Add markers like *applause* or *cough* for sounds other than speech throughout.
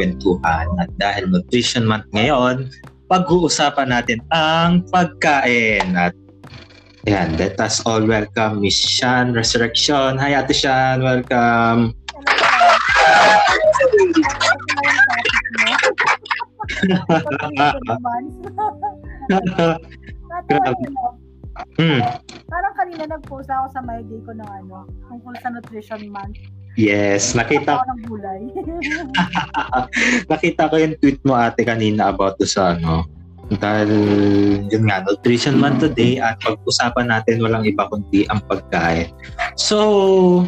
kwentuhan. At dahil Nutrition Month ngayon, pag-uusapan natin ang pagkain. At Ayan, let us all welcome Miss Shan Resurrection. Hi Ate Shan, welcome. mm. Parang kanina nag-post ako sa my day ko ng ano, tungkol sa nutrition month. Yes, nakita ko *laughs* nakita ko yung tweet mo ate kanina about to sa ano, dahil yun nga, nutrition month today at pag-usapan natin walang iba kundi ang pagkain. So,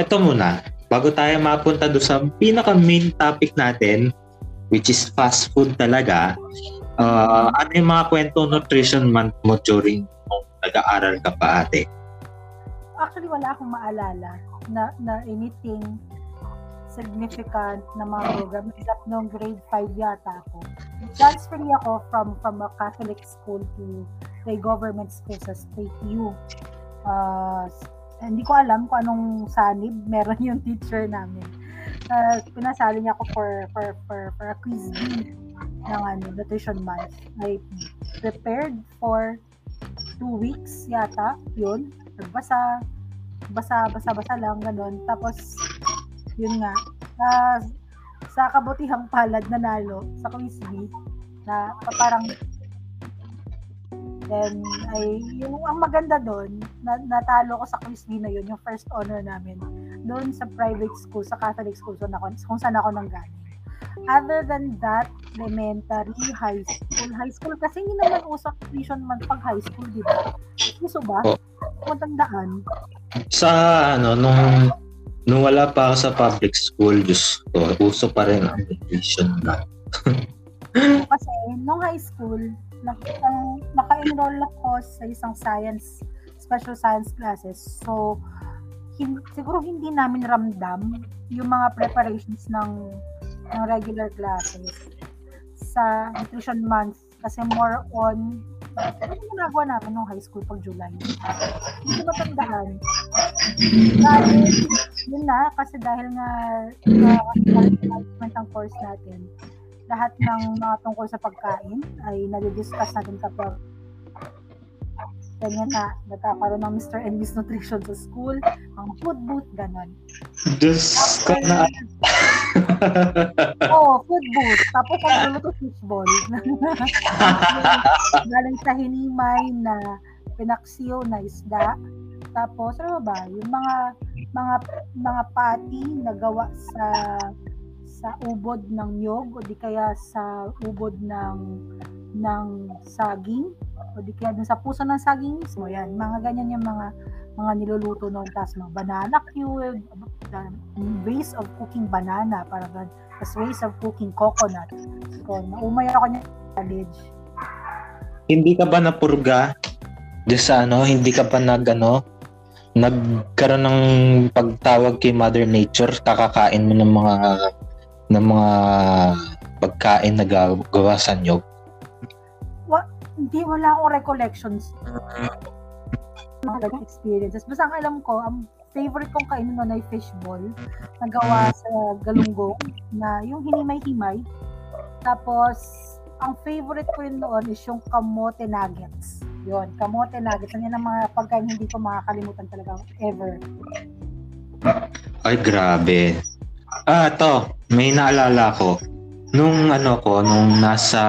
eto muna, bago tayo mapunta do sa pinaka main topic natin, which is fast food talaga, uh, ano yung mga kwento nutrition month mo during nung nag-aaral ka pa ate? Actually, wala akong maalala na, na anything significant na mga program. Except nung grade 5 yata ako. Transfer ako from from a Catholic school to a government school sa State U. Uh, hindi ko alam kung anong sanib *laughs* meron yung teacher namin. Uh, pinasali niya ako for for for, for a quiz bee ng ano, nutrition month. I prepared for two weeks yata, yun. Nagbasa, basa, basa, basa lang, ganun. Tapos, yun nga, uh, sa kabutihang palad nanalo sa quiz na parang then ay yung ang maganda doon na, natalo ko sa quiz na yun yung first honor namin doon sa private school sa Catholic school so na, kung saan ako nang galing other than that elementary high school high school kasi hindi naman usap tuition man pag high school di ba uso ba oh. matandaan sa ano nung Nung wala pa ako sa public school, Diyos ko, uso pa rin ang nutrition na. Kasi nung high school, naka, naka-enroll ako sa isang science, special science classes. So, hin, siguro hindi namin ramdam yung mga preparations ng, ng regular classes sa nutrition month kasi more on ano ginagawa namin nung high school pag July? Hindi ko matandaan. Dahil, yun na, kasi dahil nga management ang course natin, lahat ng mga tungkol sa pagkain ay nadi-discuss natin kapag ganyan na, nagkakaroon ng Mr. and Miss Nutrition sa school, ang food booth, ganon. Diyos ko na. *laughs* Oo, oh, food booth. Tapos ang luluto fishball. *laughs* Galing sa hinimay na pinaksiyo na isda. Tapos, ano ba, yung mga mga mga pati na gawa sa sa ubod ng nyog o di kaya sa ubod ng ng saging o di kaya dun sa puso ng saging mismo yan. Mga ganyan yung mga mga niluluto noon. Tapos mga banana cube ways of cooking banana para tapos ways of cooking coconut. So naumay ako niya college hindi ka ba napurga Diyos sa ano? Hindi ka pa nag ano nagkaroon ng pagtawag kay Mother Nature? Kakakain mo ng mga ng mga pagkain na gawa sa nyog? Hindi, wala akong recollections. Mga experiences. Basta ang alam ko, ang favorite kong kainin noon ay fishball na gawa sa galunggong na yung hinimay-himay. Tapos, ang favorite ko rin noon is yung kamote nuggets. Yun, kamote nuggets. Yan ang mga pagkain hindi ko makakalimutan talaga ever. Ay, grabe. Ah, to. May naalala ko. Nung ano ko, nung nasa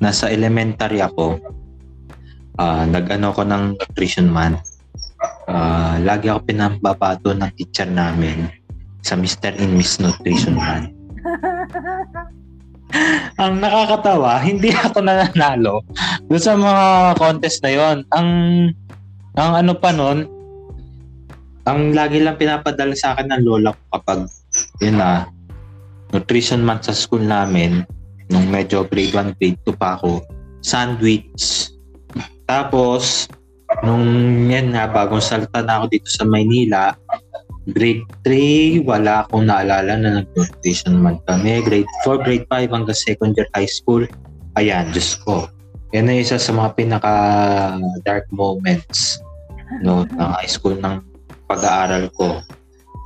nasa elementary ako, uh, nag-ano ko ng nutrition month. Uh, lagi ako pinambabato ng teacher namin sa Mr. and Miss Nutrition Month. *laughs* ang nakakatawa, hindi ako nananalo doon sa mga contest na yon. Ang ang ano pa noon, ang lagi lang pinapadala sa akin ng lola ko kapag yun na, nutrition month sa school namin, nung medyo grade 1, grade 2 pa ako, sandwich. Tapos, nung yan nga, bagong salta na ako dito sa Maynila, grade 3, wala akong naalala na nag-nutrition month kami. Grade 4, grade 5 hanggang second year high school. Ayan, Diyos ko. Yan na isa sa mga pinaka dark moments no, ng high school ng pag-aaral ko.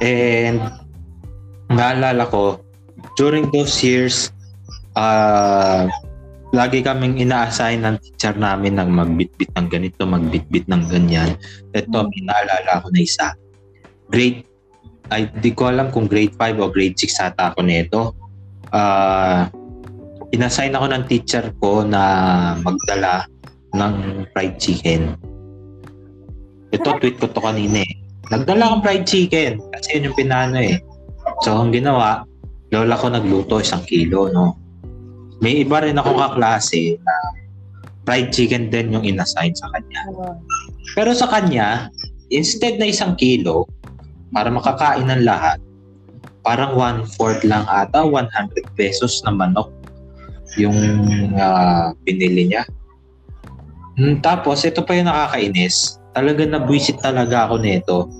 And naalala ko, during those years, uh, lagi kaming ina-assign ng teacher namin ng magbitbit ng ganito, magbitbit ng ganyan. Ito, Hmm. pinaalala ko na isa. Grade, ay di ko alam kung grade 5 o grade 6 ata ako nito. Ah, inassign ako ng teacher ko na magdala ng fried chicken. Ito, tweet ko to kanina eh. Nagdala akong fried chicken kasi yun yung pinano eh. So, ang ginawa, lola ko nagluto isang kilo, no? May iba rin akong kaklase na fried chicken din yung inassign sa kanya. Pero sa kanya, instead na isang kilo, para makakain ng lahat, parang one-fourth lang ata, 100 pesos na manok yung ah, pinili niya. Hmm, tapos, ito pa yung nakakainis. Talaga nabwisit talaga ako nito.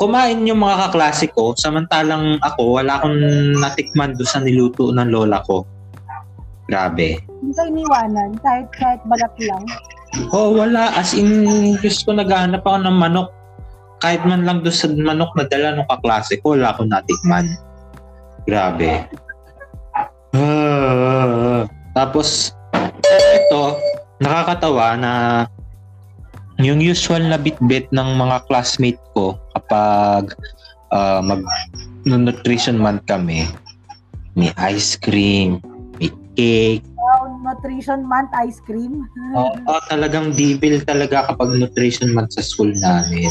Kumain yung mga kaklase ko, samantalang ako, wala akong natikman doon sa niluto ng lola ko. Grabe. Hindi ka iniwanan, kahit, kahit balat lang. Oh, wala. As in, Diyos ko, naghahanap ako ng manok. Kahit man lang doon sa manok na dala ng kaklase ko, wala akong natikman. Grabe. Ah, *sighs* tapos, ito, nakakatawa na yung usual na bit-bit ng mga classmate ko kapag ah, mag nutrition month kami, may ice cream, may cake, Wow, nutrition month ice cream. Oo, talagang debil talaga kapag nutrition month sa school namin.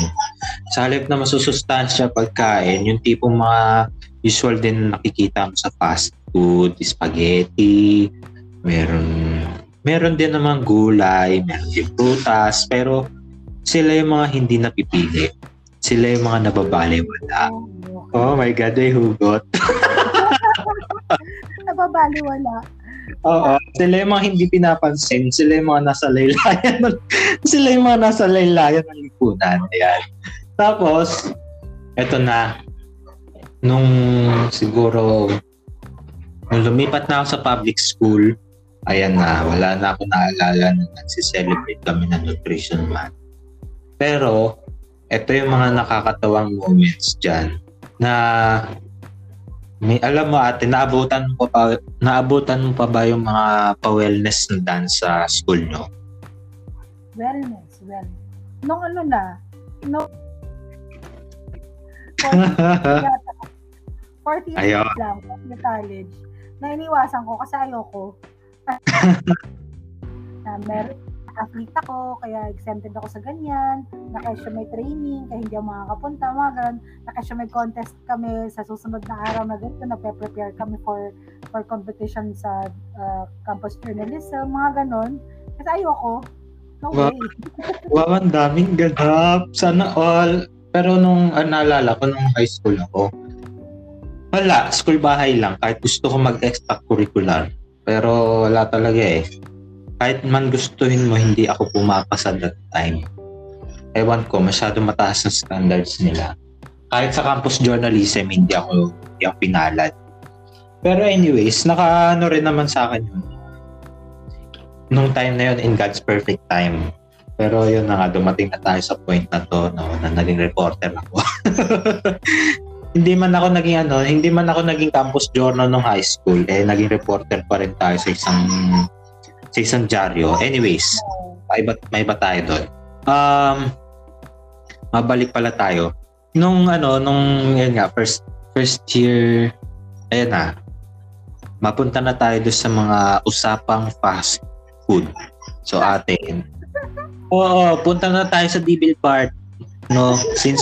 Sa halip na masusustansya pagkain, yung tipong mga usual din na nakikita mo sa fast food, spaghetti, meron meron din namang gulay, meron din prutas, pero sila yung mga hindi napipili. Sila yung mga nababaliwala. Oh my God, may hugot. *laughs* Nababaliwala. Oo, sila yung mga hindi pinapansin, sila yung mga nasa laylayan, ng- sila yung mga nasa laylayan ng lipunan. Ayan. Tapos, eto na, nung siguro, nung lumipat na ako sa public school, ayan na, wala na ako naalala na nagsiselebrate kami ng nutrition month. Pero, eto yung mga nakakatawang moments dyan na may alam mo ate, naabutan mo pa, naabutan mo pa ba yung mga pa-wellness na dance sa school nyo? Wellness, wellness. Nung ano na, no, 40 yata. 40 years lang, sa college, na iniwasan ko kasi ayoko. *laughs* na mer athlete ako, kaya exempted ako sa ganyan, nakasya may training, kaya hindi ako makakapunta, mga ganun. Nakasya may contest kami sa susunod na araw na ganito, nagpe-prepare kami for for competition sa uh, campus journalism, mga ganun. Kasi ayoko. No Wow. way. *laughs* wow, ang daming ganap. Sana all. Pero nung ah, naalala ko nung high school ako, wala, school bahay lang. Kahit gusto ko mag-extracurricular. Pero wala talaga eh. Kahit man gustuhin mo, hindi ako pumapasa that time. Ewan ko, masyado mataas na standards nila. Kahit sa campus journalism, hindi ako, ako pinalad. Pero anyways, naka-ano rin naman sa akin yun. Nung time na yun, in God's perfect time. Pero yun na nga, dumating na tayo sa point na to, no, na naging reporter ako. *laughs* hindi man ako naging ano, hindi man ako naging campus journal nung high school, eh naging reporter pa rin tayo sa isang sa isang dyaryo. Anyways, may iba, may iba tayo doon. Um, mabalik pala tayo. Nung ano, nung yun nga, first first year, ayun na, mapunta na tayo doon sa mga usapang fast food. So atin, Oo, punta na tayo sa Devil part. No, since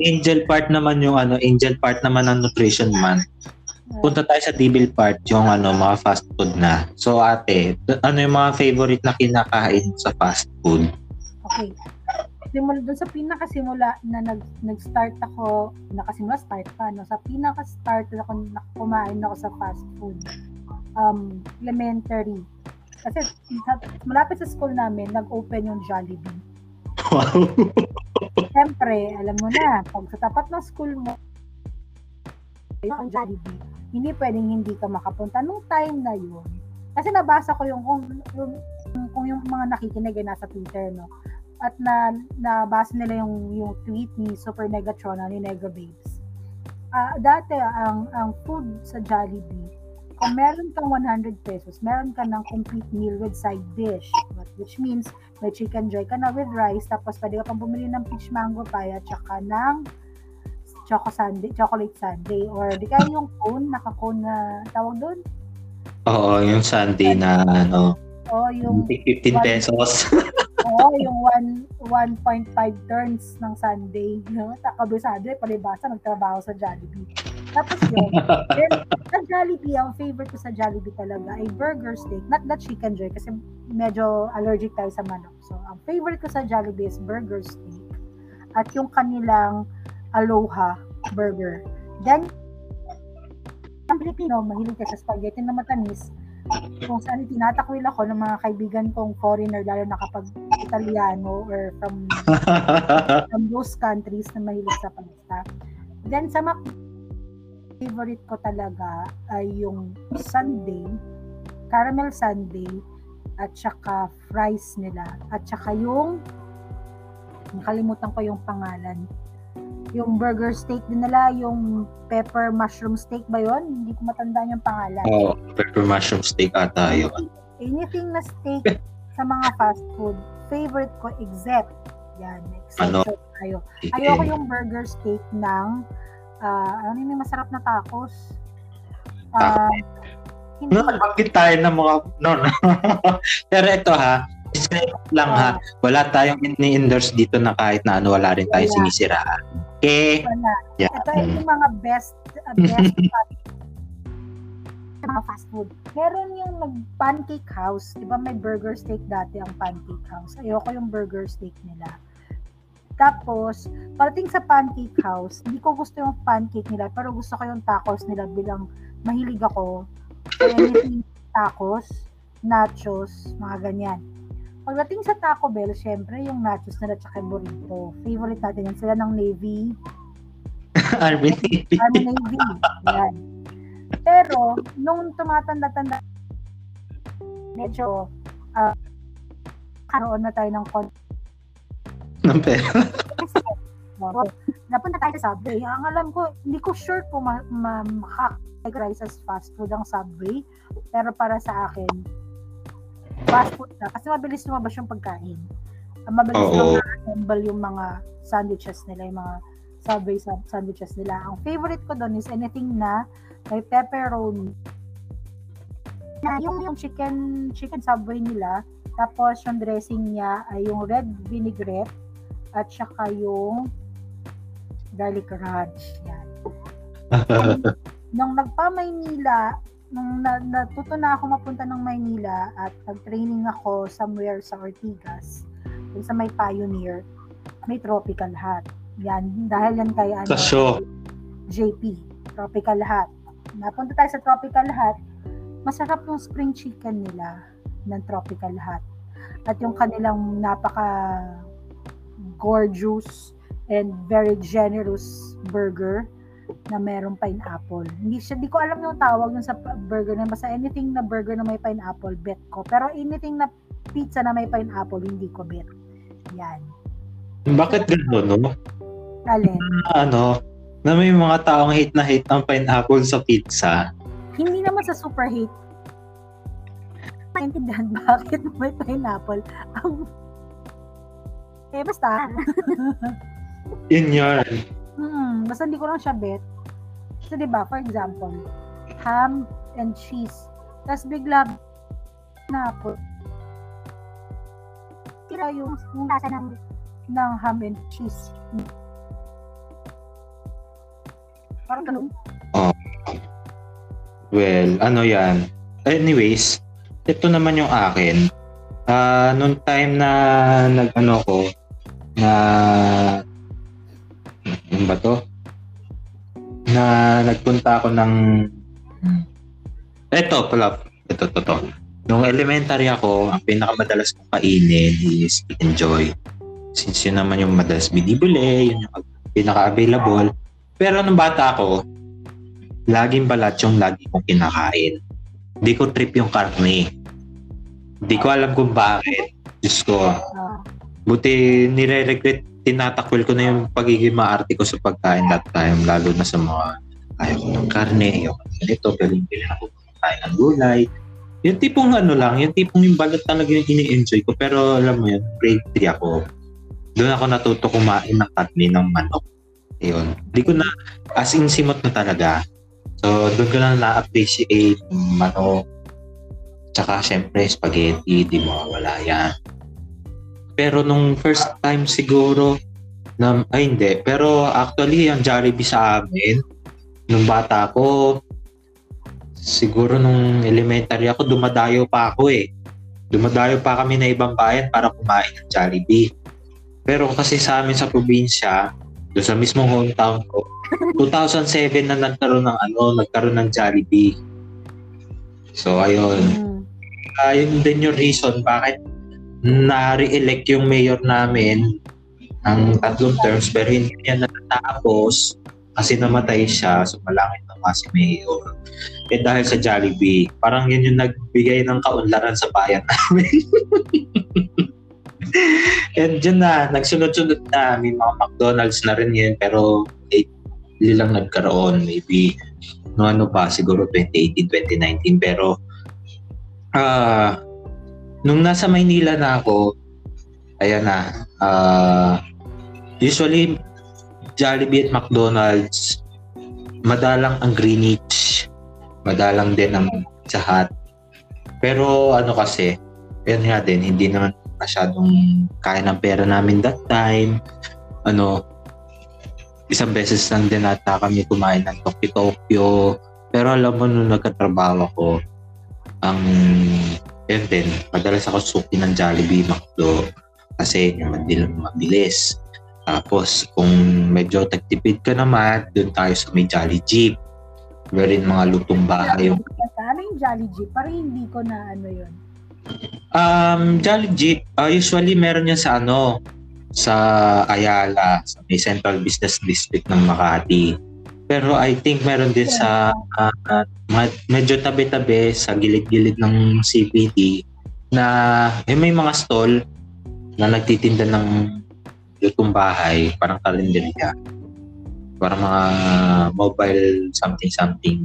Angel part naman yung ano, Angel part naman ng nutrition man. Punta tayo sa Devil part, yung ano, mga fast food na. So ate, ano yung mga favorite na kinakain sa fast food? Okay. Simula doon sa pinakasimula na nag, nag-start ako, nakasimula start pa, no? Sa pinaka-start na ako na kumain ako sa fast food. Um, elementary. Kasi malapit sa school namin, nag-open yung Jollibee. Wow. Siyempre, alam mo na, pag sa tapat ng school mo, yung Jollibee, hindi pwedeng hindi ka makapunta nung time na yun. Kasi nabasa ko yung kung yung, kung yung mga nakikinig ay nasa Twitter, no? At na nabasa nila yung yung tweet ni Super Negatron ni Nega Babes. ah, dati ang ang food sa Jollibee, kung meron kang 100 pesos, meron ka ng complete meal with side dish. Which means, may chicken joy ka na with rice, tapos pwede ka pang bumili ng peach mango pie at saka ng choco sundae, chocolate sundae, or di kaya yung cone, naka-cone na tawag doon, Oo, yung Sunday na ano, o yung 15 pesos. *laughs* Oo, yung one- 1.5 turns ng Sunday. No? Kabisado eh, palibasa, nagtrabaho sa Jollibee. Tapos yun. *laughs* Then, sa Jollibee, ang favorite ko sa Jollibee talaga ay burger steak. Not the chicken joy kasi medyo allergic tayo sa manok. So, ang favorite ko sa Jollibee is burger steak. At yung kanilang Aloha burger. Then, ang Pilipino, mahilig ka sa spaghetti na matamis kung saan tinatakwil ako ng mga kaibigan kong foreigner, lalo na kapag Italiano or from, *laughs* from those countries na mahilig sa pasta. Then sa Mac, favorite ko talaga ay yung sundae, caramel sundae, at saka fries nila. At saka yung, nakalimutan ko yung pangalan, yung burger steak din nila, yung pepper mushroom steak ba yon? Hindi ko matandaan yung pangalan. Oo, pepper mushroom steak ata yun. anything na steak *laughs* sa mga fast food, favorite ko except, yan, except Ano? tayo. Ayoko yung burger steak ng, ah, ano yung may masarap na tacos? Ah, hindi. Nakabanggit tayo ng mga, no, no. *laughs* Pero ito ha, disclaimer lang ha, wala tayong ini-endorse dito na kahit na ano, wala rin tayong Wala. sinisiraan. Okay? Wala. Yeah. Ito yung mga best, uh, *laughs* best fast mga fast food. Meron yung mag-pancake house. Di ba may burger steak dati ang pancake house? Ayoko yung burger steak nila. Tapos, parating sa pancake house, hindi ko gusto yung pancake nila, pero gusto ko yung tacos nila bilang mahilig ako. Anything *laughs* tacos, nachos, mga ganyan. Pagdating sa Taco Bell, syempre yung nachos nila tsaka burrito. Favorite natin yan. Sila ng Navy, Army Navy. Army Navy. Yan. Pero, nung tumatanda-tanda, medyo uh, karoon na tayo ng konti. ng pera. Napunta tayo sa Subway. Ang alam ko, hindi ko sure kung ma- ma- makategorize as fast food ang Subway. Pero para sa akin, fast food na. Kasi mabilis lumabas yung pagkain. Ang Mabilis Oo. lang na-assemble yung mga sandwiches nila, yung mga Subway sa- sandwiches nila. Ang favorite ko doon is anything na may pepperoni. Na yung, yung chicken chicken Subway nila, tapos yung dressing niya ay yung red vinaigrette at saka yung garlic ranch. Yan. *laughs* Nung nagpa-Maynila, nung na, natuto na ako mapunta ng Maynila at nag-training ako somewhere sa Ortigas, dun sa may Pioneer, may Tropical Hut. Yan, dahil yan kay ano, Sa show. JP, Tropical Hut. Napunta tayo sa Tropical Hut, masarap yung spring chicken nila ng Tropical Hut. At yung kanilang napaka gorgeous and very generous burger na merong pineapple. Hindi siya, di ko alam yung tawag nun sa burger na basta anything na burger na may pineapple, bet ko. Pero anything na pizza na may pineapple, hindi ko bet. Yan. Bakit gano'n, no? Alin? Na ano, na may mga taong hate na hate ang pineapple sa pizza. Hindi naman sa super hate. Maintindihan *laughs* bakit may pineapple. Ang eh, basta. Yun yun. Hmm, basta hindi ko lang siya bet. So, di ba, for example, ham and cheese. Tapos bigla na po. Tira yung, lasa ng, ng ham and cheese. Parang ganun. Well, ano yan. Anyways, ito naman yung akin. Ah, nung time na nag-ano ko, na yung ba to? Na nagpunta ako ng Eto pala, ito to to. Nung elementary ako, ang pinakamadalas kong kainin is enjoy. Since yun naman yung madalas binibili, yun yung pinaka-available. Pero nung bata ako, laging balat yung lagi kong kinakain. Hindi ko trip yung karne. Hindi ko alam kung bakit. Diyos ko. Ah, Buti nire-regret tinatakwil ko na yung pagiging maarte ko sa pagkain that time, lalo na sa mga ayaw ko ng karne, ayaw ko ng ganito, galing galing ako kumakain ng gulay. Yung tipong ano lang, yung tipong yung balot talaga yung ini-enjoy ko. Pero alam mo yun, grade 3 ako. Doon ako natuto kumain ng karne ng manok. Ayun. Hindi ko na, as in simot na talaga. So, doon ko na na-appreciate manok. Tsaka, syempre, spaghetti, di mo wala yan. Pero nung first time siguro, na, ay hindi, pero actually, ang Jollibee sa amin, nung bata ko, siguro nung elementary ako, dumadayo pa ako eh. Dumadayo pa kami na ibang bayan para kumain ng Jollibee. Pero kasi sa amin sa probinsya, doon sa mismong hometown ko, *laughs* 2007 na nagkaroon ng ano, nagkaroon ng Jollibee. So ayun, Mm. uh, yun din yung reason bakit na-re-elect yung mayor namin ng tatlong terms pero hindi niya natatapos kasi namatay siya, sumalangit na nga si mayor. Eh dahil sa Jollibee, parang yun yung nagbigay ng kaunlaran sa bayan namin. *laughs* And dyan na, nagsunod-sunod na, may mga McDonald's na rin yun, pero hindi lang nagkaroon, maybe no ano pa, siguro 2018, 2019, pero ah nung nasa Maynila na ako, ayan na, ah usually Jollibee at McDonald's, madalang ang Greenwich, madalang din ang Pizza. Pero ano kasi, yan nga din, hindi naman masyadong kaya ng pera namin that time. Ano, isang beses lang din ata kami kumain ng Tokyo Tokyo. Pero alam mo, nung nagkatrabaho ko, ang yun din, madalas ako suki ng Jollibee McDo kasi mabilis. Tapos, kung medyo tagtipid ka naman, doon tayo sa may Jolly Jeep. Wherein mga lutong bahay yung Ano yung Jolly Jeep? Parang hindi ko na ano yun. Um, Jolly Jeep, uh, usually meron yan sa ano, sa Ayala, sa may Central Business District ng Makati. Pero I think meron din sa uh, medyo tabi-tabi sa gilid-gilid ng CBD na eh, may mga stall na nagtitinda ng lutong bahay, parang kalendarya. Parang mga mobile something-something.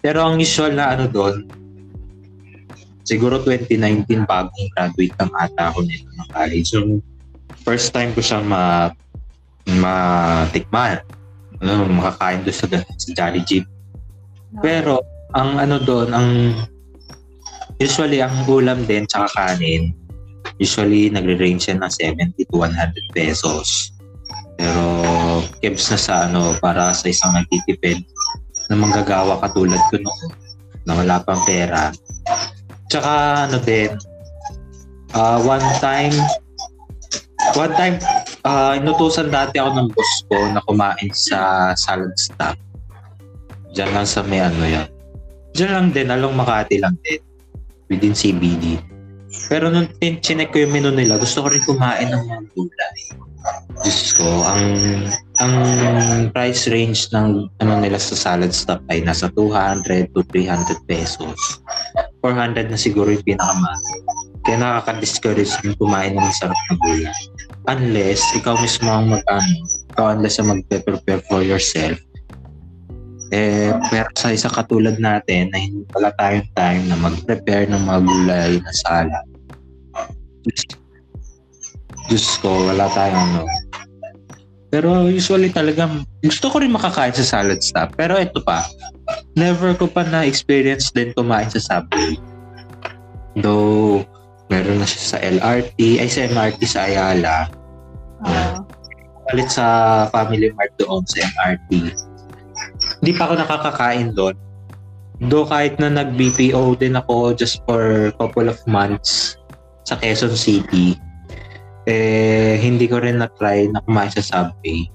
Pero ang usual na ano doon, siguro 2019 bagong graduate ng ata ako nito ng college. So, first time ko siyang ma matikman. Ano, makakain doon sa, sa Jolly Jeep. Pero, ang ano doon, ang usually ang ulam din tsaka kanin, usually nagre-range yan ng 70 to 100 pesos. Pero, kebs na sa ano, para sa isang nagtitipid na manggagawa katulad ko noon na wala pang pera. Tsaka ano din, uh, one time, one time, uh, inutusan dati ako ng boss ko na kumain sa salad stop. Diyan lang sa may ano yan. Diyan lang din, along Makati lang din. Within CBD. Pero nung chinek ko yung menu nila, gusto ko rin kumain ng mga gulay. Diyos ko, ang ang price range ng ano nila sa salad stop ay nasa 200 to 300 pesos. 400 na siguro yung pinakamahal. Kaya nakaka-discourage yung kumain ng masarap na gulay. Unless, ikaw mismo ang mag-ano, ikaw unless ang mag-prepare for yourself. Eh, pero sa isa katulad natin na hindi pala tayong time na mag-prepare ng mga gulay na salad. Diyos, Diyos ko, wala tayong ano. Pero usually talaga, gusto ko rin makakain sa salad stop. Pero ito pa, never ko pa na-experience din kumain sa Subway. Though, meron na siya sa LRT, ay sa MRT sa Ayala. Oo. Palit sa Family Mart doon sa MRT. Hindi pa ako nakakakain doon. Though kahit na nag-BPO din ako just for couple of months sa Quezon City, eh, hindi ko rin na-try na kumain sa Subway.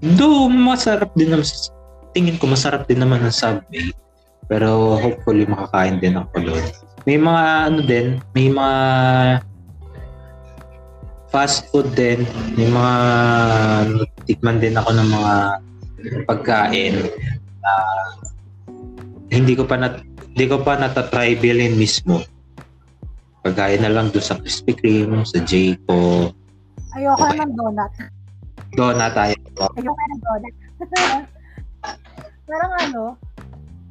Though, masarap din naman, tingin ko masarap din naman ang Subway. Pero hopefully makakain din ako doon. May mga ano din, may mga fast food din. May mga tikman din ako ng mga pagkain na hindi ko pa na hindi ko pa natatry bilhin mismo. Pagkaya na lang doon sa Krispy Kreme, sa Jayco, Ayoko na ng donut. Donut tayo. Ayoko ng donut. *laughs* Parang ano,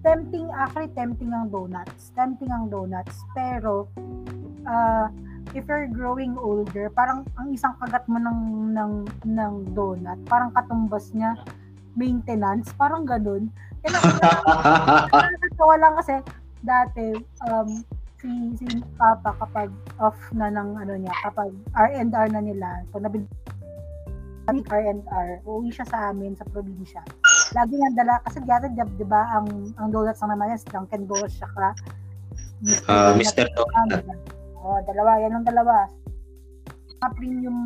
tempting, actually tempting ang donuts. Tempting ang donuts. Pero, uh, if you're growing older, parang ang isang kagat mo ng, ng, ng donut, parang katumbas niya, maintenance, parang ganun. Kaya *laughs* nakakatawa lang kasi dati, um, si, si Papa kapag off na ng ano niya, kapag R&R na nila, pag nabili R&R, uuwi siya sa amin sa probinsya. Lagi niyang dala, kasi dati, di ba, ang, ang donuts ng naman yan, Dunkin Donuts, saka uh, Mr. Donut. Oh, dalawa, yan ang dalawa. Mga premium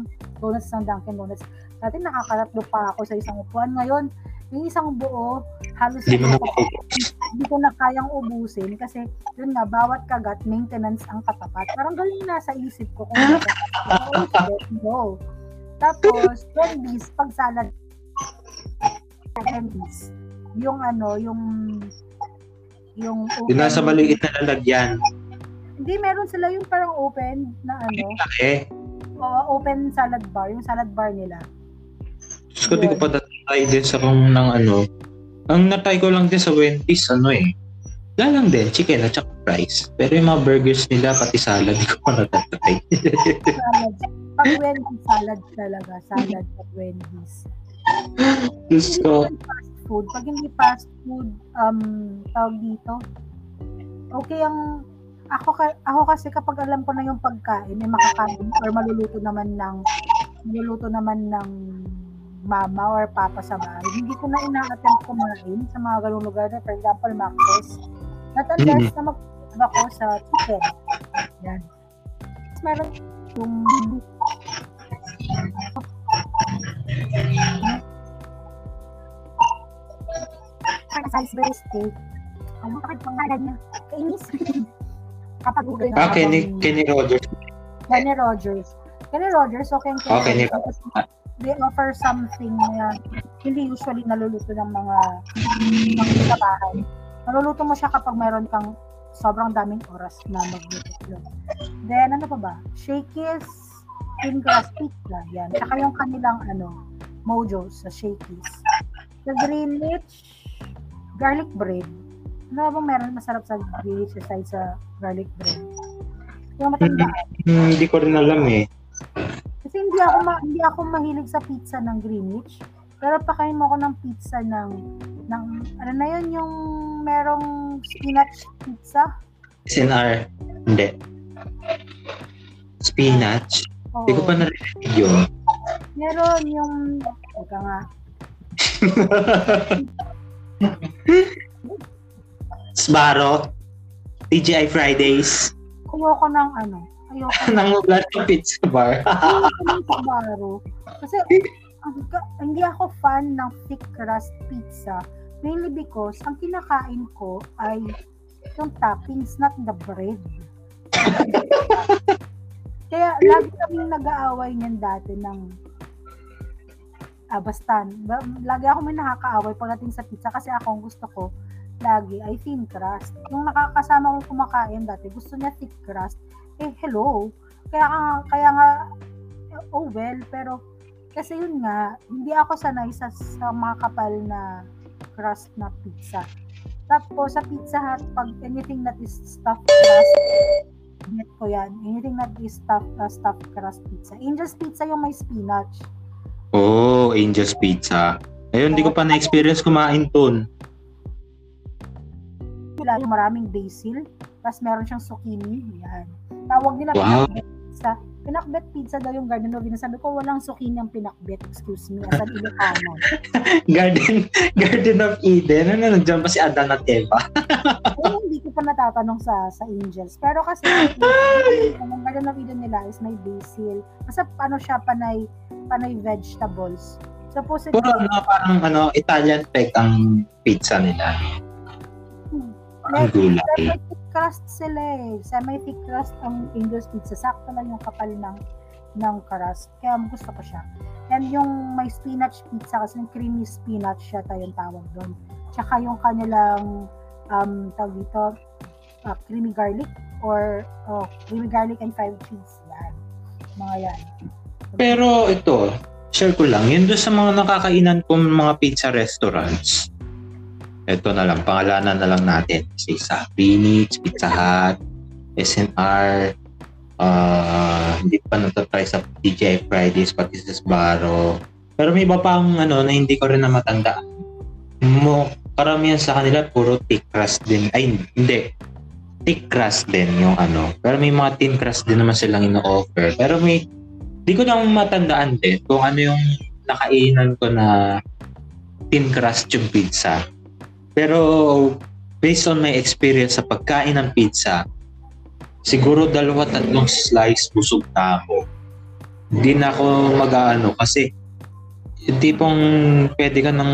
donuts ng Dunkin Donuts. Dati nakakatatlo pa ako sa isang upuan. Ngayon, yung isang buo, halos Hindi na ako, hindi ko na kayang ubusin kasi yun nga, bawat kagat, maintenance ang katapat. Parang galing nasa isip ko kung ano *laughs* no. Tapos, Wendy's, pag salad, Wendy's, yung ano, yung yung Yung nasa maliit na lalagyan. Hindi, meron sila yung parang open na ano. Eh, Oo, open salad bar. Yung salad bar nila. Diyos ko, di ko pa natry din sa kung ng ano. Ang natry ko lang din sa Wendy's, ano eh. Wala lang din, chicken at saka fries. Pero yung mga burgers nila, pati salad, *laughs* di ko pa natatry. salad. Pag Wendy's, salad talaga. Salad pag Wendy's. Diyos ko. Food. Pag hindi fast food, um, tawag dito, okay ang ako ka, ako kasi kapag alam ko na yung pagkain ay makakain or maluluto naman ng maluluto naman ng mama or papa sa bahay. Hindi ko na ina-attempt kumain sa mga ganung lugar na, for example, Macros. Not unless na mag ako sa chicken. Yan. Tapos meron yung para Salisbury steak. Ang bakit pangalan niya? Kainis. *laughs* Kapag Google Ah, Kenny, Kenny Rogers. Kenny Rogers. Kenny Rogers, okay ang Oh, Kenny Rogers. They offer something na hindi usually naluluto ng mga ng sa bahay. Naluluto mo siya kapag meron kang sobrang daming oras na magluto. Then, ano pa ba? Shakey's thin crust pizza. Yan. Tsaka yung kanilang ano, mojo sa Shakey's. Sa Greenwich, garlic bread. Ano bang meron masarap sa Greenwich aside sa garlic bread? Yung matanda. Hmm, hindi ko rin alam eh. Kasi hindi ako ma- hindi ako mahilig sa pizza ng Greenwich. Pero pakain mo ako ng pizza ng ng ano na yun yung merong spinach pizza. SNR. Hindi. Spinach. Hindi ko pa narinig yun. Meron yung Teka nga. *laughs* Sbaro. TGI Fridays. Ayoko ng ano. Ayoko *laughs* Nang Latin Pizza Bar. Ayoko ng *laughs* Sbarro. Kasi hindi ako fan ng thick crust pizza. Mainly because ang kinakain ko ay yung toppings, not the bread. *laughs* Kaya lagi kaming nag-aaway niyan dati ng ah, basta, ba- lagi ako may nakakaaway pagdating sa pizza kasi ako ang gusto ko lagi ay thin crust. Yung nakakasama kong kumakain dati, gusto niya thick crust. Eh, hello. Kaya, nga- kaya nga, oh well, pero kasi yun nga, hindi ako sanay sa, sa mga kapal na crust na pizza. Tapos sa Pizza Hut, pag anything that is stuffed crust, get ko yan. Anything that is stuffed, uh, stuffed crust pizza. Angel's Pizza yung may spinach. Oh, Angel's Pizza. Ayun, hindi ko pa na-experience kumain dun. Wala yung maraming basil, tapos meron siyang zucchini. Yan. Tawag nila Wow. pinakbet pizza. Pinakbet pizza daw yung Garden of Eden. Sabi ko, walang zucchini ang pinakbet. Excuse me. As an Ilocano. *laughs* Garden Garden of Eden. Ano, nandiyan pa si Adan at Eva? Pero *laughs* hindi ko pa natatanong sa sa Angels. Pero kasi, *laughs* ang Garden of Eden nila is may basil. Basta ano siya, panay, panay vegetables. Supposedly, Puro ano, parang ano, Italian peg ang pizza nila. Ang gulay. Semi-thick crust sila eh. Semi-thick crust ang Angel's Pizza. Sakto lang yung kapal ng ng crust. Kaya gusto ko siya. And yung may spinach pizza kasi yung creamy spinach siya tayong tawag doon. Tsaka yung kanilang um, tawag dito, uh, creamy garlic or oh, creamy garlic and five cheese. Yan. Mga yan. Pero ito, share ko lang, yun doon sa mga nakakainan ko mga pizza restaurants. Ito na lang, pangalanan na lang natin. Kasi sa Phoenix, Pizza Hut, SNR, uh, hindi pa natatry sa TGI Fridays, pati sa Sbarro. Pero may iba pang ano na hindi ko rin na matanda. Mo, karamihan sa kanila puro thick crust din. Ay, hindi. Thick crust din yung ano. Pero may mga thin crust din naman silang ino-offer. Pero may, di ko lang matandaan din kung ano yung nakainan ko na thin crust yung pizza. Pero based on my experience sa pagkain ng pizza, siguro dalawa tatlong slice busog na ako. Hindi na ako mag-aano kasi yung tipong pwede ka ng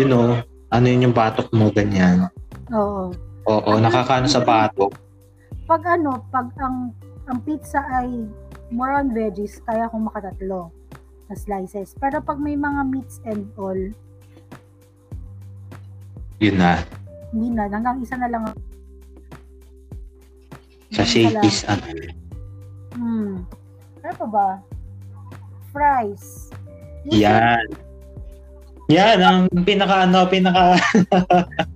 you know, ano yun yung batok mo ganyan. Oo. Oo, nakakaano sa batok. Pag ano, pag ang ang pizza ay more on veggies, kaya kong makatatlo na slices. Pero pag may mga meats and all, Yun na. hindi na. Hanggang isa na lang. Sa shakies, ano. Hmm. Ano pa ba? Fries. Yan. Yan, ang pinaka ano, pinaka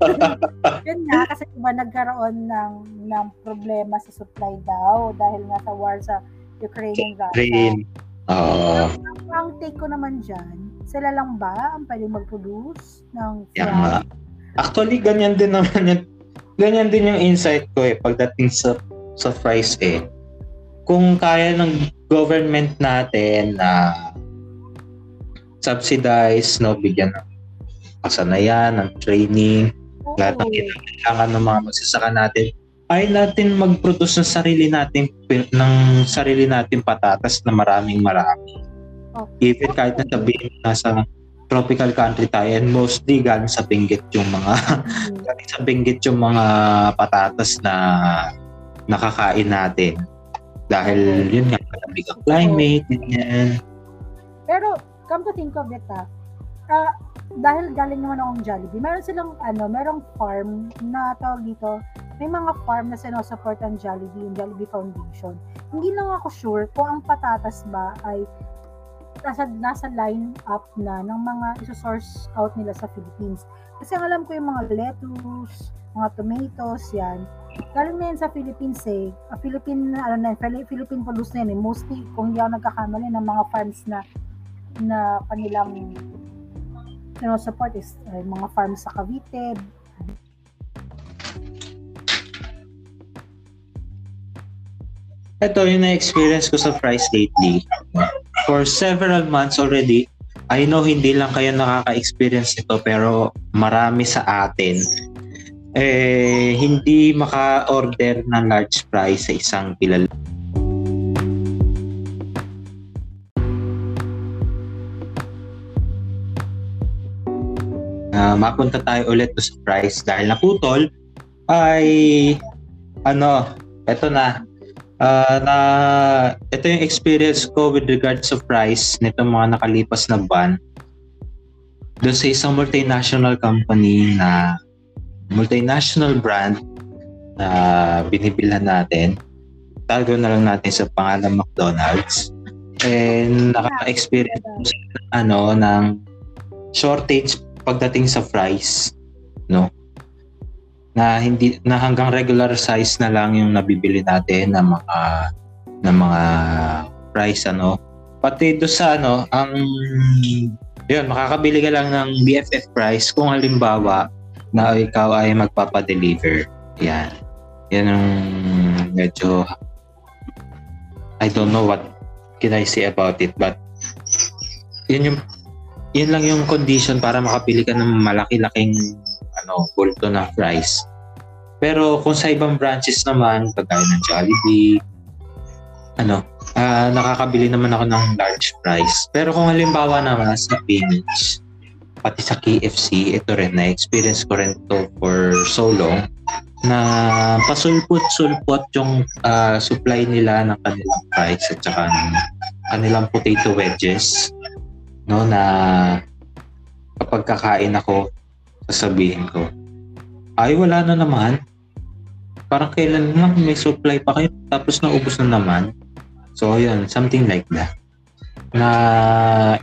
*laughs* Yun nga, kasi diba nagkaroon ng, ng problema sa supply daw dahil nga sa war sa Ukraine and Russia. green. Oo. Ang, ang take ko naman dyan, sila lang ba ang pwedeng mag-produce ng Yan nga. Actually, ganyan din naman yun. Ganyan din yung insight ko eh, pagdating sa, sa fries eh. Kung kaya ng government natin na subsidize, no, bigyan ng kasanayan, ng training, Oo. lahat ng kailangan ng mga magsasaka natin, ay natin mag-produce ng sarili natin ng sarili natin patatas na maraming marami. Oh. Even kahit na sabihin nasa tropical country tayo and mostly galing sa Benguet yung mga Hmm. *laughs* galing sa Benguet yung mga patatas na nakakain natin. Dahil yun nga, malamig ang climate, ganyan. Pero, come to think of it ah, ah, dahil galing naman akong Jollibee, meron silang, ano, merong farm na tawag dito, may mga farm na sinusupport ang Jollibee, yung Jollibee Foundation. Hindi lang ako sure kung ang patatas ba ay nasa, nasa line up na ng mga isosource out nila sa Philippines. Kasi alam ko yung mga lettuce, mga tomatoes, yan. Galing na yan sa Philippines eh. A Philippine, ano na, Phili- Philippine produce na yan eh. Mostly, kung hindi ako nagkakamali, ng mga farms na na kanilang support is uh, mga farms sa Cavite, Ito yung na-experience ko sa fries lately. For several months already, I know hindi lang kayo nakaka-experience nito pero marami sa atin. Eh hindi maka-order ng large fries sa isang kilala. Ah, mapunta tayo ulit sa fries dahil naputol ay ano, eto na Ah, na ito yung experience ko with regards to price nitong mga nakalipas na ban doon sa isang multinational company na multinational brand na binibilhan natin. Tago na lang natin sa pangalan McDonald's. And naka-experience ano ng shortage pagdating sa fries no na hindi na hanggang regular size na lang yung nabibili natin ng mga ng mga price ano. Pati do sa ano ang yun makakabili ka lang ng BFF price kung halimbawa na ikaw ay magpapa-deliver. Yan. Yan ang medyo I don't know what can I say about it but yun yung yun lang yung condition para makabili ka ng malaki-laking ano, bulto na fries. Pero kung sa ibang branches naman, kagaya ng Jollibee, ano, ah, nakakabili naman ako ng large fries. Pero kung halimbawa naman sa Phoenix, pati sa KFC, ito rin, na-experience ko rin to for so long, na pasulpot-sulpot yung ah, supply nila ng kanilang fries at saka ng kanilang potato wedges no na kapag kakain ako sasabihin ko, ay wala na naman. Parang kailan lang may supply pa kayo tapos naubos na naman. So yun, something like that. na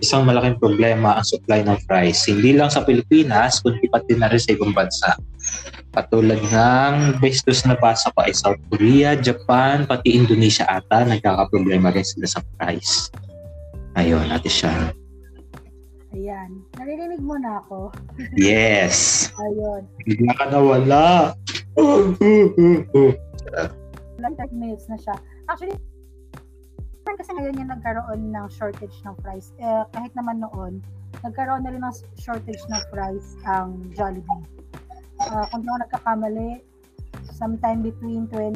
isang malaking problema ang supply ng fries. Hindi lang sa Pilipinas, kundi pati na rin sa ibang bansa. Katulad ng bestos na basa pa ay South Korea, Japan, pati Indonesia ata, nagkakaproblema rin sila sa fries. Ayun, ate siya. Ayan. Naririnig mo na ako. Yes! Ayun. Bigla ka nawala. Like 30 minutes na siya. Actually, kasi ngayon yung nagkaroon ng shortage ng fries. Eh, kahit naman noon, nagkaroon na rin ng shortage ng fries ang Jollibee. Uh, kung di ako nagkakamali, sometime between 20,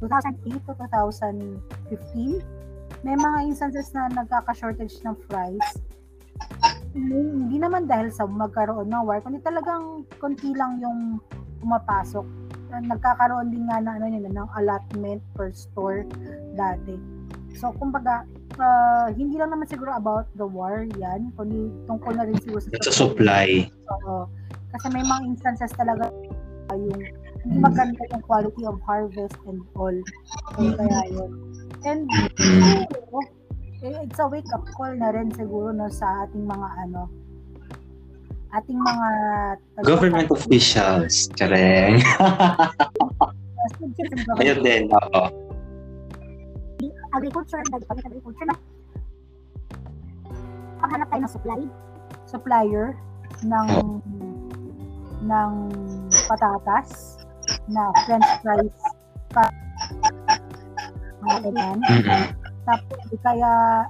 2008 to 2015, may mga instances na nagkaka-shortage ng fries. Hindi, naman dahil sa magkaroon ng war, kundi talagang konti lang yung pumapasok. Nagkakaroon din nga na ano nila ng allotment per store dati. So, kumbaga, uh, hindi lang naman siguro about the war yan, kundi tungkol na rin siguro sa, sa supply. Oo. Kasi may mga instances talaga yung hindi maganda yung quality of harvest and all. So, kaya yun. And eh, it's a wake-up call na rin siguro no, sa ating mga ano, ating mga government officials. Kareng. *laughs* Ayun din, oo. Agriculture, agriculture na paghanap tayo ng supply, supplier ng ng patatas na french fries pa mga ganyan. Mm-hmm. Tapos kaya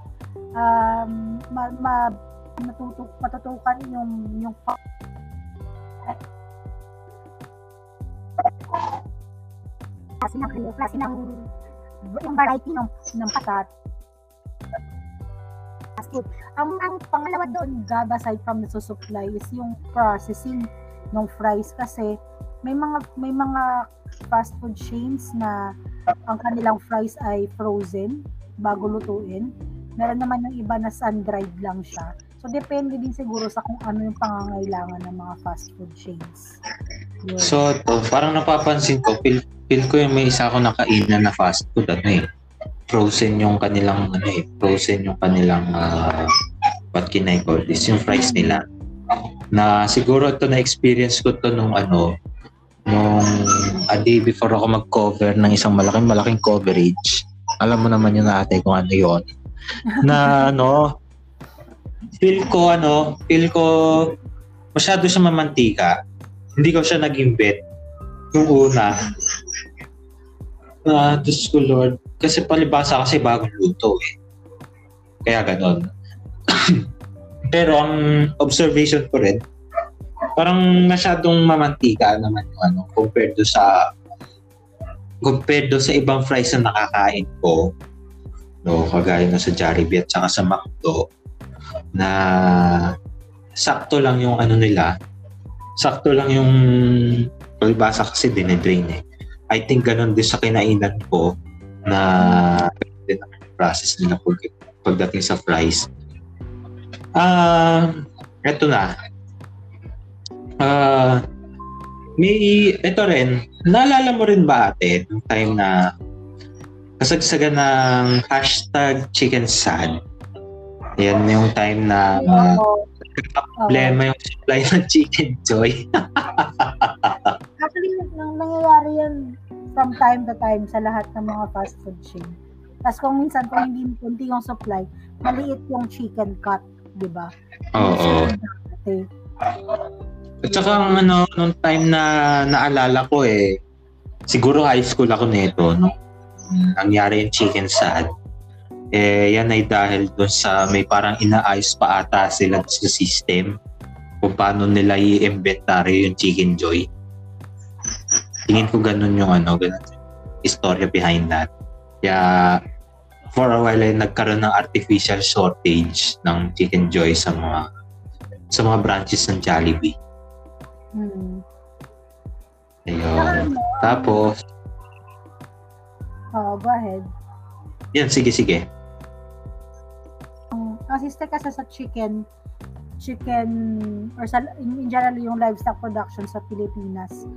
um, ma, ma, matutuk, matutukan yung yung kasi ng klase ng yung variety ng ng patat food. Ang, ang pangalawa doon, Gab, aside from the supply, is yung processing ng fries kasi may mga may mga fast food chains na ang kanilang fries ay frozen bago lutuin. Meron naman yung iba na sun-dried lang siya. So, depende din siguro sa kung ano yung pangangailangan ng mga fast food chains. Yun. So, to, parang napapansin ko, feel, feel ko yung may isa ako nakainan na fast food, ano eh, frozen yung kanilang ano eh, frozen yung kanilang uh, what can I call this, yung fries nila. Na siguro ito na experience ko to nung ano, nung a day before ako mag-cover ng isang malaking malaking coverage. Alam mo naman yun ate kung ano yon na ano, feel ko ano, feel ko masyado siya mamantika. Hindi ko siya naging bet yung una. Ah, uh, Diyos ko Lord, kasi palibasa kasi bagong luto eh. Kaya ganon. *clears throat* Pero ang observation ko rin, parang masyadong mamantika naman yung ano, compared do sa compared do sa ibang fries na nakakain ko. No, kagaya na sa Jollibee at saka sa McDo na sakto lang yung ano nila. Sakto lang yung palibasa kasi dinidrain eh. I think ganun din sa kinainan ko na din ang process nila pag, pagdating sa fries. Ah, uh, eto na. Ah, uh, may ito rin. Naalala mo rin ba ate yung time na kasagsagan ng hashtag chicken sad? Yan yung time na uh, problema yung supply ng chicken joy. *laughs* Actually, nang nangyayari yan from time to time sa lahat ng mga fast food chain. Tapos kung minsan kung hindi kunti yung supply, maliit yung chicken cut, di ba? Oo. At saka ano, nung time na naalala ko eh, siguro high school ako nito, no? nangyari yung chicken sad. Eh, yan ay dahil doon sa may parang inaayos pa ata sila sa system kung paano nila i-inventory yung chicken joy. Tingin ko ganun yung ano, ganun istorya behind that. Kaya for a while ay nagkaroon ng artificial shortage ng Chicken Joy sa mga sa mga branches ng Jollibee. Hmm. Ayun. Tapos Oh, go ahead. Yan, sige, sige. Um, assistant kasi sa chicken chicken or sa in, in general yung livestock production sa Pilipinas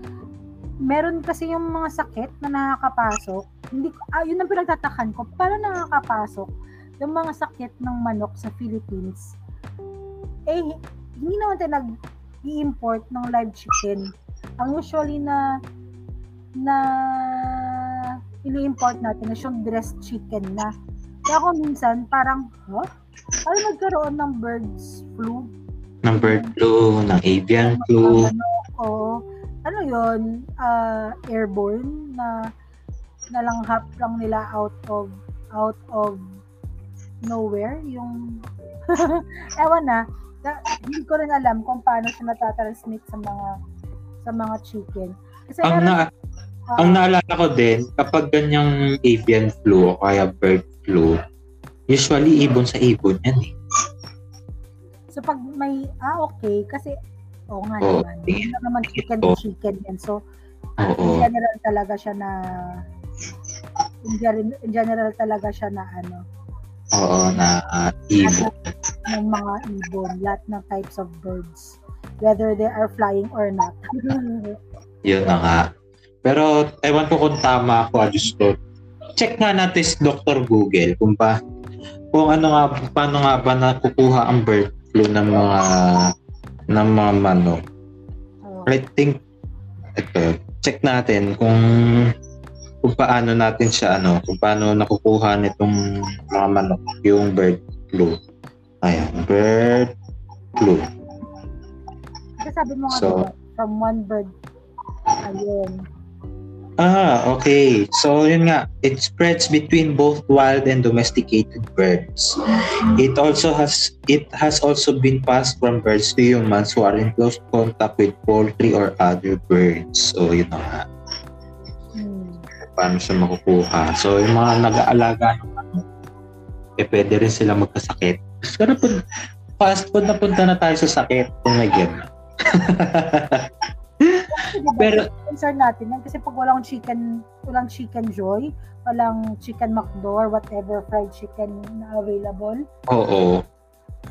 meron kasi yung mga sakit na nakakapasok. Hindi ko, ah, yun ang pinagtatakan ko. Paano nakakapasok? yung mga sakit ng manok sa Philippines, eh, hindi naman tayo nag-i-import ng live chicken. Ang usually na na ini-import natin is yung dressed chicken na. Kaya ako minsan parang, huh? Ano nagkaroon ng birds flu? Ng bird flu, ng avian flu. Ano, oo. Ano yun? Uh, airborne na nalanghap lang nila out of out of nowhere yung *laughs* ewan na, na hindi ko rin alam kung paano siya natatransmit sa mga sa mga chicken. Kasi ang, na, uh, ang naalala ko din, kapag ganyang avian flu o kaya bird flu, usually ibon sa ibon yan eh. So pag may, ah okay, kasi, oo oh, nga oh, naman, hindi naman chicken oh. chicken yan. So, oh, in general talaga siya na, in general, in general talaga siya na ano, Oo, na uh, ibon. Ng mga ibon, lahat ng types of birds. Whether they are flying or not. *laughs* Yun na nga. Pero ewan ko kung tama ako, Diyos ko. Check nga natin si Dr. Google kung pa kung ano nga paano nga ba nakukuha ang bird flu ng mga ng mga manok. Oh. I think ito, check natin kung kung paano natin siya ano, kung paano nakukuha nitong mga manok yung bird flu. Ayan, bird flu. Kasi sabi mo nga so, diba, from one bird. Ayun. Ah, okay. So, yun nga, it spreads between both wild and domesticated birds. It also has it has also been passed from birds to humans who are in close contact with poultry or other birds. So, yun nga paano siya makukuha. So, yung mga nag-aalaga ng ano, eh, pwede rin sila magkasakit. Pero po, fast food na punta na tayo sa sakit. Oh my God. *laughs* Pero concern natin yan kasi pag walang chicken, walang chicken joy, walang chicken McDo or whatever fried chicken na available. Oo.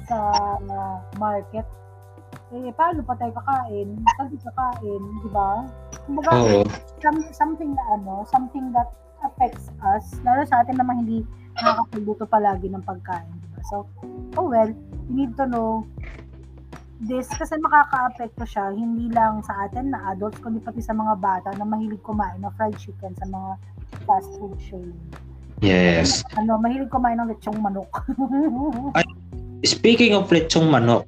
Sa uh, market, eh, paano pa tayo kakain? Pag kakain, di ba? Kumbaga, Oo. some, something na ano, something that affects us, lalo sa atin naman hindi nakakapagluto palagi ng pagkain? So, oh well, you need to know this kasi makaka-apekto siya hindi lang sa atin na adults kundi pati sa mga bata na mahilig kumain ng fried chicken sa mga fast food chain. Yes. Ano, mahilig kumain ng lechong manok. *laughs* Speaking of lechong manok,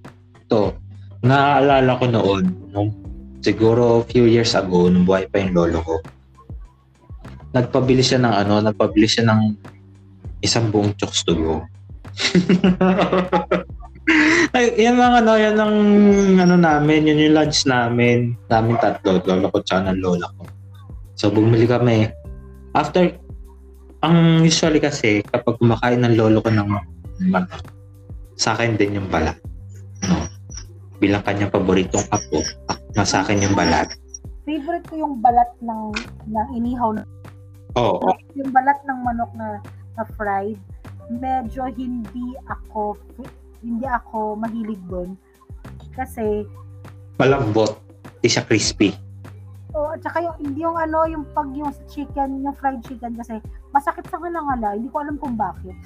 to, naaalala ko noon, nung siguro few years ago, nung buhay pa yung lolo ko, nagpabili siya ng ano, nagpabili siya ng isang buong chokes to go. *laughs* Ay, yan lang ano, yan ang ano namin, yun yung lunch namin, namin tatlo, lolo ko tsaka ng lola ko. So, bumili kami. After, ang usually kasi, kapag kumakain ng lolo ko ng manok, sa akin din yung balat. No? bilang kanyang paboritong apo, na sa akin yung balat. Favorite ko yung balat ng, ng inihaw. Na, Oo. Oh, Yung balat ng manok na, na fried, medyo hindi ako hindi ako mahilig doon kasi malambot, hindi siya crispy. Oo, at saka yung, hindi yung ano, yung pag yung chicken, yung fried chicken kasi masakit sa kalangala, hindi ko alam kung bakit.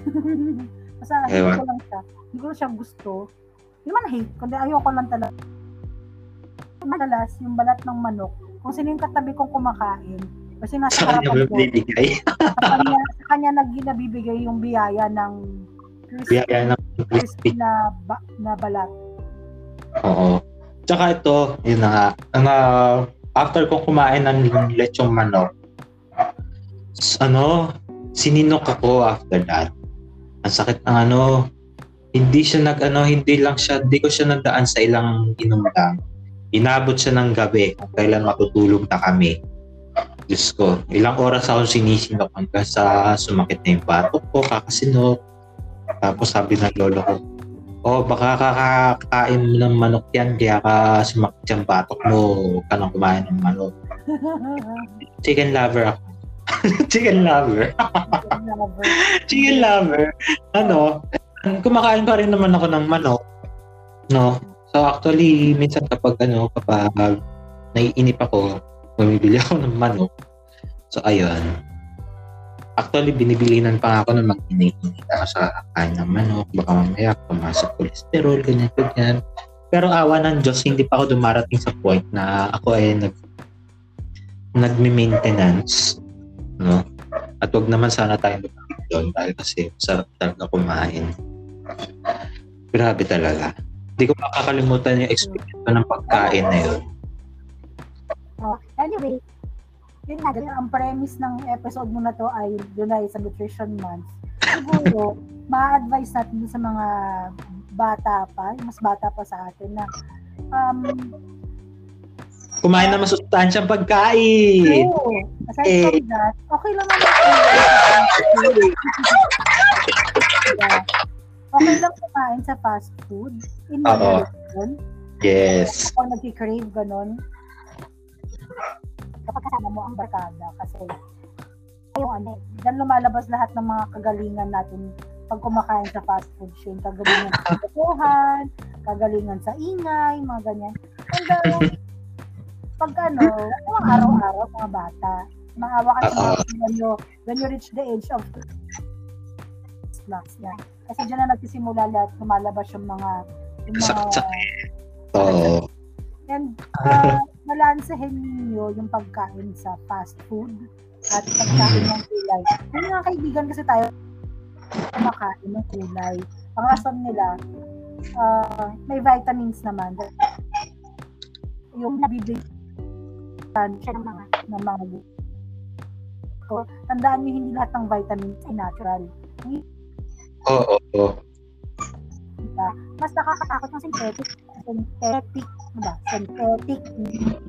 *laughs* Basta hindi ko lang siya, hindi ko siya gusto. Hindi man hate, kundi ayoko lang talaga. Madalas, yung balat ng manok, kung sino yung katabi kong kumakain, kasi nasa sa harapan ko, sa kanya, sa kanya nabibigay yung biyaya ng crispy, biyaya ng crispy na, ba, na balat. Oo. Tsaka ito, yun na nga, ang, uh, after kong kumain ng lechong manok, ano, sininok ako after that. Ang sakit ng ano, hindi siya nag ano, hindi lang siya, hindi ko siya nagdaan sa ilang inom lang. Inabot siya ng gabi kung kailan matutulog na kami. Diyos ko, ilang oras ako sinisinok hanggang sa sumakit na yung batok ko, kakasinok. Tapos sabi ng lolo ko, oh, baka kakakain mo ng manok yan, kaya ka sumakit yung batok mo, ka nang kumain ng manok. *laughs* Chicken lover ako. *laughs* Chicken lover. Chicken lover. Ano, kumakain pa rin naman ako ng manok. No? So actually, minsan kapag ano, kapag naiinip ako, bumibili ako ng manok. So ayun. Actually, binibilinan pa ako na mag-init ako sa kain ng manok. Baka mamaya pumasok cholesterol, ganyan, ganyan. Pero awa ng Diyos, hindi pa ako dumarating sa point na ako ay nag nagme-maintenance. No? At wag naman sana tayo doon dahil kasi sarap talaga kumain. Grabe talaga. Hindi ko makakalimutan yung experience ko ng pagkain na yun. Oh, anyway, yun nga, ang premise ng episode mo na to ay ay sa Nutrition Month. Siguro, *laughs* ma-advise natin sa mga bata pa, mas bata pa sa atin na um, Kumain na masustansyang pagkain. Oo. Aside Eh. from that, okay lang naman. yeah. *laughs* Okay lang kumain sa fast food. In moderation. Yes. Kung nag-crave ganon, kapag kasama mo ang barkada kasi yung ano, dyan lumalabas lahat ng mga kagalingan natin pag kumakain sa fast food chain. Kagalingan sa katotohan, kagalingan sa ingay, mga ganyan. And uh, pag ano, mga araw-araw, mga bata, maawa ka sa mga when you, when you reach the age of snacks yan. Kasi dyan na nagsisimula lahat, lumalabas yung mga yung mga Sakit-sakit. And *laughs* uh, balansehin ninyo yung pagkain sa fast food at pagkain ng kulay. Yung mga kaibigan kasi tayo kumakain ng kulay. Ang rason nila, uh, may vitamins naman. Yung nabibigyan siya ng mga ng mga so, tandaan nyo hindi lahat ng vitamins ay natural. Oo. Oo. Mas nakakatakot ng synthetic synthetic ba? Synthetic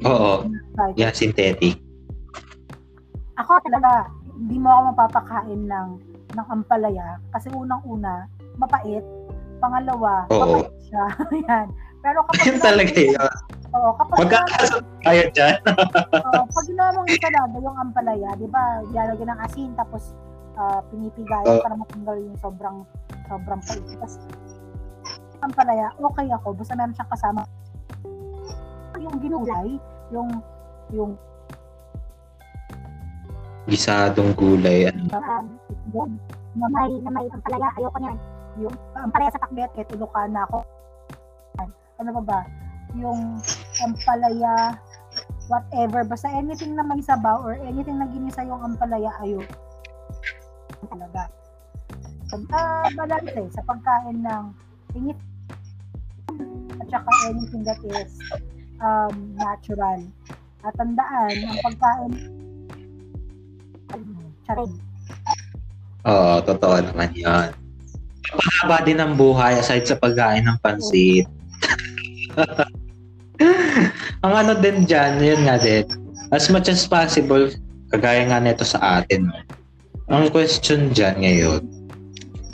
Oo. vitamins. Yeah, synthetic. ako talaga, hindi mo ako mapapakain ng ng ampalaya kasi unang-una, mapait. Pangalawa, Oo. mapait siya. *laughs* Yan. Pero kapag Yun talaga yun. Oo, kapag Magkakasabay tayo dyan. *laughs* Oo, pag ginawa mong ensalada yung ampalaya, di ba, ilalagay ng asin tapos uh, pinipigayan Oo. para matanggal yung sobrang sobrang pait. Tapos ampalaya, okay ako. Basta meron siyang kasama yung ginulay, yung yung Gisadong gulay. Ano. um, itlog na may, na may ampalaya, ayoko niyan. Yung ampalaya sa pakbet, eh, tulukan na ako. Ano ba ba? Yung ampalaya, whatever, basta anything na may sabaw or anything na ginisa yung ampalaya, ayo talaga. Pagka balance sa pagkain ng init at saka anything that is um, natural. At tandaan, ang pagkain charing. Oo, totoo naman yun. Pahaba din ang buhay aside sa pagkain ng pansit. *laughs* ang ano din dyan, yun nga din, as much as possible, kagaya nga nito sa atin, ang question dyan ngayon,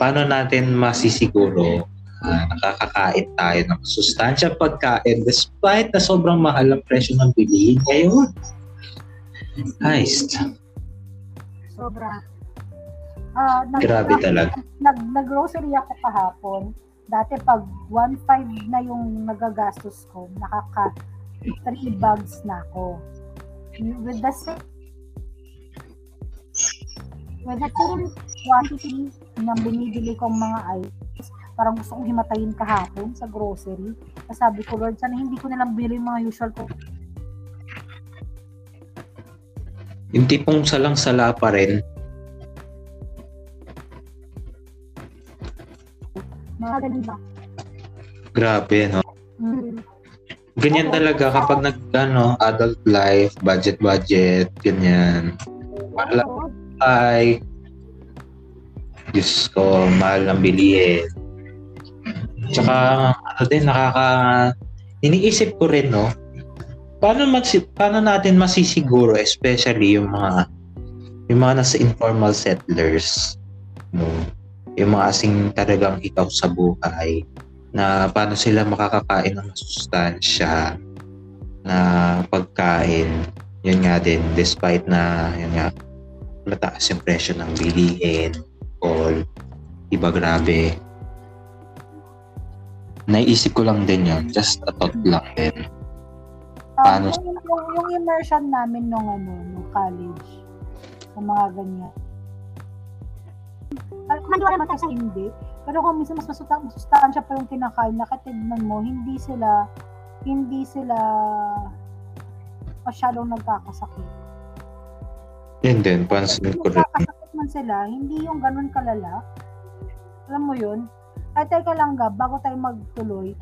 paano natin masisiguro na nakakakain tayo ng sustansya pagkain despite na sobrang mahal ang presyo ng bilihin ngayon? Heist. Sobra. Ah, nag, Grabe talaga. Nag, nag-grocery ako kahapon. Dati pag 1.5 na yung nagagastos ko, nakaka 3 bags na ako. With the same with the same quantity ng binibili kong mga items, parang gusto kong himatayin kahapon sa grocery. Kasi sabi ko, Lord, sana hindi ko nalang bili yung mga usual ko. Yung tipong salang-sala pa rin, Mga ganun ba? grabe, no? Mm. Ganyan talaga kapag nag, ano, adult life, budget-budget, ganyan. Wala. Ay, Diyos ko, mahal ng bilihin. Tsaka, ano din, nakaka... Iniisip ko rin, no? Paano, masi, paano natin masisiguro, especially yung mga yung mga nasa informal settlers, no? Yung mga asing talagang ikaw sa buhay, na paano sila makakakain ng masustansya na pagkain. Yun nga din, despite na, yun nga, mataas yung presyo ng bilihin, all, iba grabe. Naisip ko lang din yun, just a thought lang din. Paano- Um, yung, yung, yung immersion namin nung ano, nung college, sa mga ganyan. Maniwala naman tayo sa hindi. Pero kung minsan mas masusta, masustansya pa yung kinakain, nakatignan mo, hindi sila, hindi sila masyadong nagkakasakit. Yun din, pansin ko rin. Nagkakasakit man sila, hindi yung ganun kalala. Alam mo yun? Ay, teka lang ga, bago tayo magtuloy,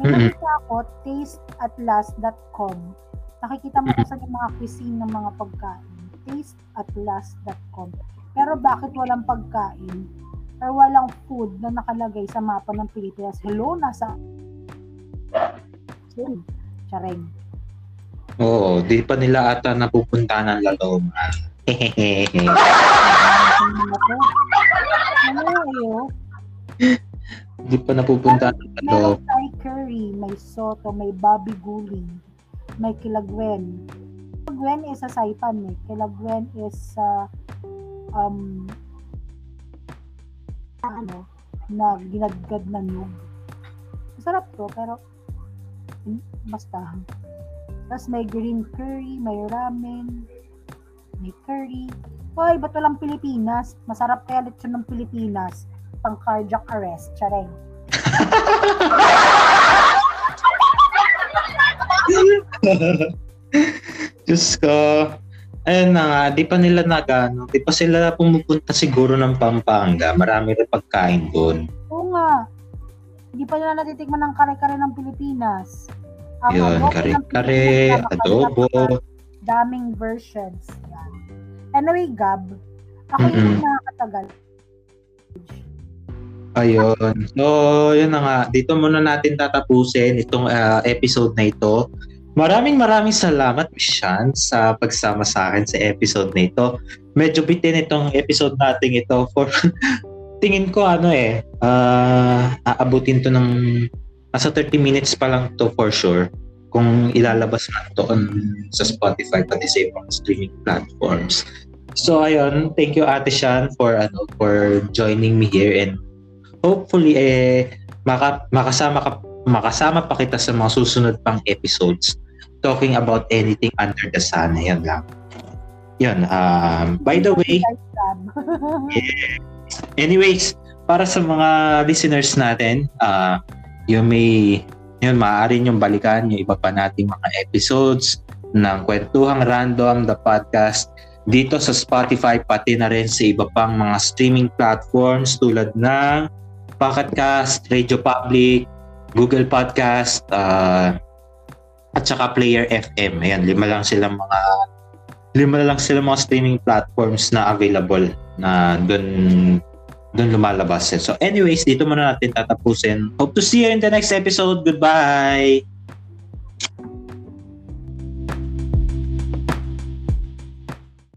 may Mm-mm. nakita ako, tasteatlast.com. Nakikita mo kasi yung mga cuisine ng mga pagkain. Tasteatlast.com. Pero bakit walang pagkain or walang food na nakalagay sa mapa ng Pilipinas? Hello, nasa... Sorry. Chareng. Oo, di pa nila ata napupunta ng Laloma. Hehehe. Ano yun? *laughs* di pa napupunta ng Laloma. Meron Thai curry, may soto, may babi guling, may kilagwen. Kilagwen is sa saipan eh. Kilagwen is sa um ano na ginadgad na nyug. Masarap to, pero hmm, basta. Tapos may green curry, may ramen, may curry. Hoy, ba't walang Pilipinas? Masarap kaya lechon ng Pilipinas. Pang cardiac arrest. Chareng. *laughs* Diyos ko. Ayun na nga, di pa nila nagano, di pa sila pumupunta siguro ng Pampanga. Marami rin pagkain doon. Oo nga. Hindi pa nila natitikman ng kare-kare ng Pilipinas. Ang Yun, kare-kare, adobo. Daming versions. Yan. Anyway, Gab, ako yung Mm-mm. nakakatagal. Ayun. So, yun na nga. Dito muna natin tatapusin itong ah, episode na ito. Maraming maraming salamat, Miss Shan, sa pagsama sa akin sa episode na ito. Medyo bitin itong episode natin ito for *laughs* tingin ko ano eh, ah, aabutin to ng nasa 30 minutes pa lang to for sure kung ilalabas na to on, sa Spotify pati sa ibang streaming platforms. So ayun, thank you Ate Shan for ano for joining me here and hopefully eh maka, makasama ka makasama pa kita sa mga susunod pang episodes talking about anything under the sun. Yan lang. Yun. Um, by the way, *laughs* Gab. anyways, para sa mga listeners natin, uh, you may, yun, maaari nyo balikan yung iba pa nating mga episodes ng Kwentuhang Random, the podcast, dito sa Spotify, pati na rin sa iba pang mga streaming platforms tulad ng Pocketcast, Radio Public, Google Podcast, uh, at saka Player FM. Ayan, lima lang silang mga lima lang sila mga streaming platforms na available na doon doon lumalabas. So anyways, dito muna natin tatapusin. Hope to see you in the next episode. Goodbye!